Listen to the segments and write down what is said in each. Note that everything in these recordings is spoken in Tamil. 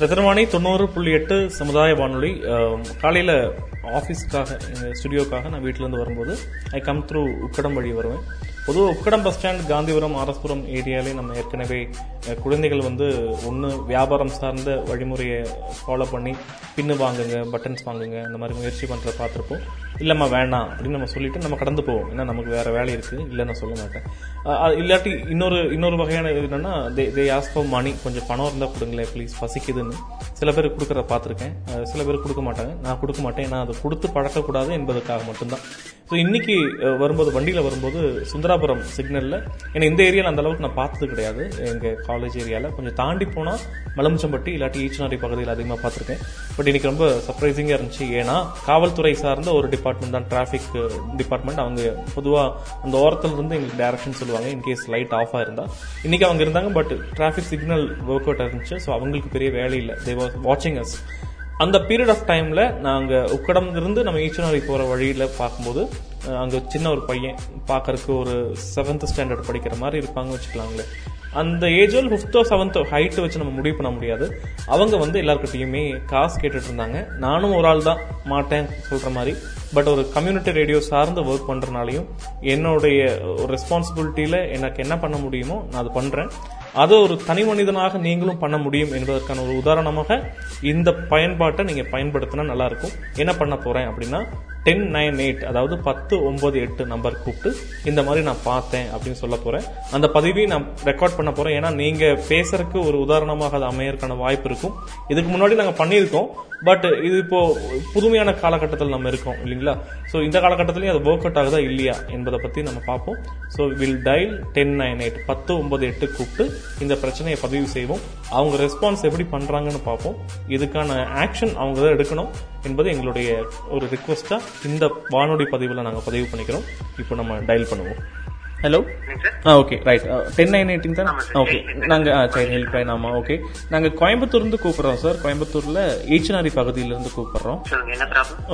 ரத்னவாணி தொண்ணூறு புள்ளி எட்டு சமுதாய வானொலி காலையில் ஆஃபீஸ்க்காக ஸ்டுடியோக்காக நான் வீட்டிலேருந்து வரும்போது ஐ கம் த்ரூ உக்கடம் வழி வருவேன். பொதுவாக உக்கடம் பஸ் ஸ்டாண்ட் காந்திபுரம் ஆர்எஸ்புரம் ஏரியாலே நம்ம ஏற்கனவே குழந்தைகள் வந்து ஒன்று வியாபாரம் சார்ந்த வழிமுறையை ஃபாலோ பண்ணி பின்னு வாங்குங்க பட்டன்ஸ் வாங்குங்க இந்த மாதிரி முயற்சி பண்ணுறத பார்த்துருப்போம். இல்லைம்மா வேணாம் அப்படின்னு நம்ம சொல்லிட்டு நம்ம கடந்து போவோம். ஏன்னா நமக்கு வேறு வேலை இருக்குது இல்லை நான் சொல்ல மாட்டேன். இல்லாட்டி இன்னொரு இன்னொரு வகையான இது என்னென்னா தே தே ஆஸ் ஃபார் மணி கொஞ்சம் பணம் இருந்தால் கொடுங்களேன் ப்ளீஸ் பசிக்குதுன்னு. சில பேர் கொடுக்குறத பார்த்துருக்கேன். சில பேர் கொடுக்க மாட்டாங்க. நான் கொடுக்க மாட்டேன். ஏன்னா அதை கொடுத்து பழக்கக்கூடாது என்பதற்காக மட்டும்தான். ஸோ இன்னைக்கு வரும்போது வண்டியில் வரும்போது சுந்தரா சுந்தராபுரம் சிக்னலில். ஏன்னா இந்த ஏரியாவில் அந்த அளவுக்கு நான் பார்த்தது கிடையாது. எங்கள் காலேஜ் ஏரியாவில் கொஞ்சம் தாண்டி போனால் மலமுச்சம்பட்டி இல்லாட்டி ஈச்சனாரி பகுதியில் அதிகமாக பார்த்துருக்கேன். பட் இன்னைக்கு ரொம்ப சர்ப்ரைசிங்காக இருந்துச்சு. ஏன்னா காவல்துறை சார்ந்த ஒரு டிபார்ட்மெண்ட் தான் டிராஃபிக் டிபார்ட்மெண்ட் uh, அவங்க பொதுவாக அந்த ஓரத்தில் இருந்து எங்களுக்கு டேரக்ஷன் சொல்லுவாங்க. இன்கேஸ் லைட் ஆஃப் ஆயிருந்தா இன்னைக்கு அவங்க இருந்தாங்க but traffic signal work out இருந்துச்சு. ஸோ அவங்களுக்கு பெரிய வேலை இல்லை. தே வாஸ் வாட்சிங் அஸ் அந்த பீரியட் ஆஃப் டைமில் நாங்கள் உக்கடம் இருந்து நம்ம ஈச்சனாரி போகிற வழியில் பார்க்கும்போது அங்கே சின்ன ஒரு பையன் பார்க்கறக்கு ஒரு செவன்த் ஸ்டாண்டர்ட் படிக்கிற மாதிரி இருப்பாங்க வச்சுக்கலாங்களே அந்த ஏஜோ ஃபிஃப்த்தோ செவன்த்தோ ஹைட்டு வச்சு நம்ம முடிவு பண்ண முடியாது. அவங்க வந்து எல்லாருக்கிட்டையுமே காசு கேட்டுட்டு இருந்தாங்க. நானும் ஒரு ஆள் தான் மாட்டேன் சொல்கிற மாதிரி. பட் ஒரு கம்யூனிட்டி ரேடியோ சார்ந்து ஒர்க் பண்ணுறனாலையும் என்னுடைய ஒரு ரெஸ்பான்சிபிலிட்டியில் எனக்கு என்ன பண்ண முடியுமோ நான் அது பண்ணுறேன் அதை ஒரு தனி மனிதனாக நீங்களும் பண்ண முடியும் என்பதற்கான ஒரு உதாரணமாக இந்த பயன்பாட்டை நீங்கள் பயன்படுத்தினா நல்லாயிருக்கும் என்ன பண்ண போகிறேன் அப்படின்னா டென் நைன் எயிட் அதாவது பத்து ஒன்பது எட்டு நம்பர் கூப்பிட்டு இந்த மாதிரி நான் பார்த்தேன் அப்படின்னு சொல்ல போகிறேன் அந்த பதிவையும் நான் ரெக்கார்ட் பண்ண போகிறேன் ஏன்னா நீங்கள் பேசுறதுக்கு ஒரு உதாரணமாக அது அமையறதுக்கான வாய்ப்பு இருக்கும். இதுக்கு முன்னாடி நாங்கள் பண்ணியிருக்கோம். பட் இது இப்போ புதுமையான காலகட்டத்தில் நம்ம இருக்கோம் இல்லைங்களா? ஸோ இந்த காலகட்டத்திலையும் அது ஒர்க் அவுட் ஆகுதா இல்லையா என்பதை பற்றி நம்ம பார்ப்போம். So will dial ten nine eight பத்து ஒன்பது எட்டு கூப்பிட்டு இந்த பிரச்சனையை பதிவு செய்வோம். அவங்க ரெஸ்பான்ஸ் எப்படி பண்ணுறாங்கன்னு பார்ப்போம். இதுக்கான ஆக்ஷன் அவங்க தான் எடுக்கணும். என்பது எங்களுடைய ஒரு ரிக்வஸ்டா இந்த வானொலி பதிவில் நாங்கள் பதிவு பண்ணிக்கிறோம். இப்போ நம்ம டயல் பண்ணுவோம். Hello ah okay right ten nine எயிட்டிங் தான்? ஓகே நாங்க சைல்ட் ஹெல்ப் லைன் ஆமா ஓகே நாங்க கோயம்புத்தூர்ல இருந்து கூப்பிடுறோம் சார் கோயம்புத்தூர்ல ஈச்சனாரி பகுதியில இருந்து கூப்பிடுறோம்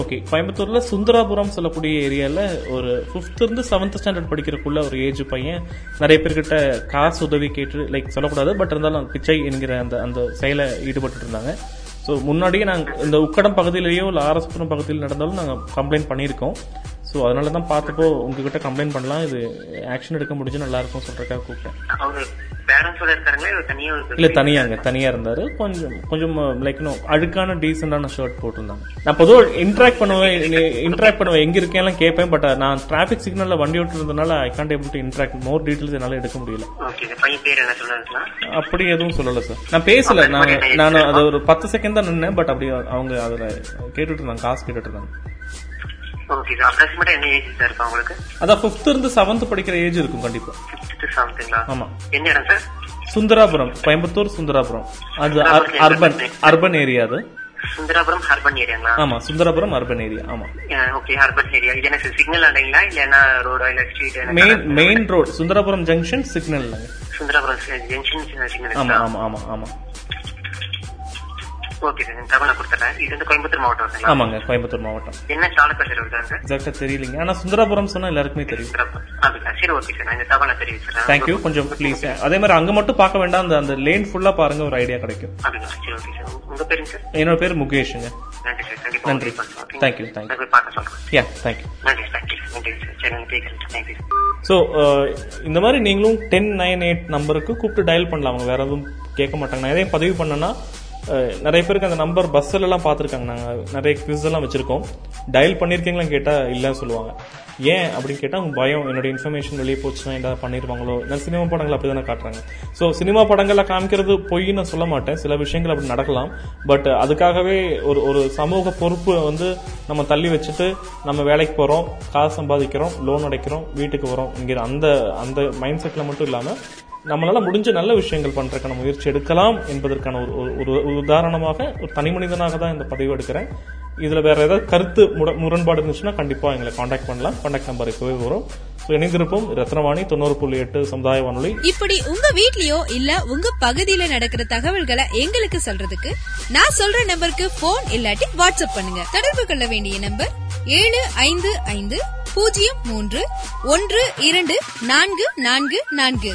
ஓகே கோயம்புத்தூர்ல சுந்தராபுரம் சொல்லக்கூடிய ஏரியால ஒரு ஃபிஃப்த் இருந்து செவன்த் ஸ்டாண்டர்ட் படிக்கிறக்குள்ள ஒரு ஏஜ் பையன் நிறைய பேர்கிட்ட காசு உதவி கேட்டு லைக் சொல்லக்கூடாது. பட் இருந்தாலும் பிச்சை என்கிற அந்த அந்த செயலை ஈடுபட்டு இருந்தாங்க. ஸோ முன்னாடியே நாங்கள் இந்த உக்கடம் பகுதியிலேயோ இல்லை ஆர்எஸ்புரம் பகுதியில் நடந்தாலும் நாங்கள் கம்ப்ளைண்ட் பண்ணியிருக்கோம். ஸோ அதனால தான் பார்த்தப்போ உங்ககிட்ட கம்ப்ளைண்ட் பண்ணலாம். இது ஆக்ஷன் எடுக்க முடிஞ்சு நல்லா இருக்கும் சொல்றதுக்காக கூப்பிட்டேன். இல்ல தனியாங்க. தனியா இருந்தாரு. கொஞ்சம் கொஞ்சம் லைக் அழுக்கான டீசென்டான ஷர்ட் போட்டிருந்தாங்க. நான் பொதுவாக இன்ட்ராக்ட் பண்ணுவேன். இன்ட்ராக்ட் பண்ணுவேன். எங்க இருக்கேன் கேட்பேன். பட் நான் டிராபிக் சிக்னல்ல வண்டி ஓட்டுறதுனால I can't able to interact more details என்னால எடுக்க முடியல. அப்படி எதுவும் சொல்லல சார் நான் பேசல. நான் நான் அது ஒரு பத்து செகண்ட் தான் நின்னேன். பட் அப்படி அவங்க அதுல கேட்டுட்டு இருந்தாங்க. காசு கேட்டுட்டு இருந்தாங்க. ஓகே சார் அப்ராக்சிமேட்டா என்ன ஏஜ் சார் இருக்கும் உங்களுக்கு? அதான் ஃபிஃப்த் இருந்து செவன்த் படிக்கிற ஏஜ் இருக்கும் கண்டிப்பா. ஃபிஃப்த் ஆமா. என்ன இடம் சார் சுந்தராபுரம் கோயம்புத்தூர் சுந்தராபுரம். அது அர்பன் அர்பன் ஏரியா அது. சுந்தராபுரம் ஹர்பன் ஏரியாங்களா? ஆமா சுந்தராபுரம் அர்பன் ஏரியா. ஆமா. Okay urban area. இது என்ன சிக்னல் அடைங்களா இல்ல என்ன ரோடா இல்ல street main main road Sundarapuram junction signal Sundarapuram junction signal ஆமா ஆமா ஆமா ஆமா. ஆமாங்க கோயம்புத்தூர் மாவட்டம். என்ன எக்ஸாக்டா தெரியலங்க. ஆனா சுந்தராபுரம் சொன்னா எல்லாருக்குமே தெரியும். தேங்க்யூ கொஞ்சம் ப்ளீஸ் அதே மாதிரி அங்க மட்டும் பார்க்க வேண்டாம். அந்த அந்த லேன் ஃபுல்லா பாருங்க. ஒரு ஐடியா கிடைக்கும். என்னோட பேர் முகேஷுங்க. நன்றி yeah thank you thank you கேட்குறேன் தேங்க்யூ ஸோ இந்த மாதிரி நீங்களும் டென் நைன் எயிட் நம்பருக்கு கூப்பிட்டு டயல் பண்ணலாம். அவங்க வேற எதுவும் கேட்க மாட்டாங்க. நான் எதையும் பதிவு பண்ணேன்னா அஹ், நிறைய பேருக்கு அந்த நம்பர் பஸ்ஸில் எல்லாம் பார்த்துருக்காங்க. நாங்கள் நிறைய குவிஸ் எல்லாம் வச்சுருக்கோம். டயல் பண்ணியிருக்கீங்களான்னு கேட்டால் இல்லைன்னு சொல்லுவாங்க. ஏன் அப்படின்னு கேட்டால் அவங்க பயம் என்னோட இன்ஃபர்மேஷன் வெளியே போச்சுன்னா என்ன பண்ணிடுவாங்களோ நான் சினிமா படங்கள் அப்படி தானே காட்டுறாங்க. ஸோ சினிமா படங்களில் காமிக்கிறது பொய்ன்னு நான் சொல்ல மாட்டேன். சில விஷயங்கள் அப்படி நடக்கலாம். பட் அதுக்காகவே ஒரு ஒரு சமூக பொறுப்பு வந்து நம்ம தள்ளி வச்சுட்டு நம்ம வேலைக்கு போகிறோம் காசு சம்பாதிக்கிறோம் லோன் அடைக்கிறோம் வீட்டுக்கு வரோம் இங்கே அந்த அந்த மைண்ட் செட்டில் மட்டும் இல்லாமல் நம்மளால முடிஞ்ச நல்ல விஷயங்கள் பண்றதுக்கான முயற்சி எடுக்கலாம் என்பதற்கான ஒரு ஒரு- உதாரணமாக ஒரு தனி மனிதனாக தான் இந்த பதிவு எடுக்கிறேன். இதுல வேற ஏதாவது கருத்து முரண்பாடு இருந்துச்சுன்னா கண்டிப்பா எங்களை காண்டாக்ட் பண்ணலாம். காண்டாக்ட் நம்பர் இப்பவே வரும். இணைந்திருப்போம். ரத்னவாணி தொண்ணூறு புள்ளி எட்டு சமுதாய வானொலி. இப்படி உங்க வீட்லயோ இல்ல உங்க பகுதியில நடக்கிற தகவல்களை எங்களுக்கு சொல்றதுக்கு நான் சொல்ற நம்பருக்கு போன் இல்லாட்டி வாட்ஸ்அப் பண்ணுங்க. தொடர்பு கொள்ள வேண்டிய நம்பர் ஏழு ஐந்து ஐந்து பூஜ்ஜியம் மூன்று ஒன்று இரண்டு நான்கு நான்கு நான்கு.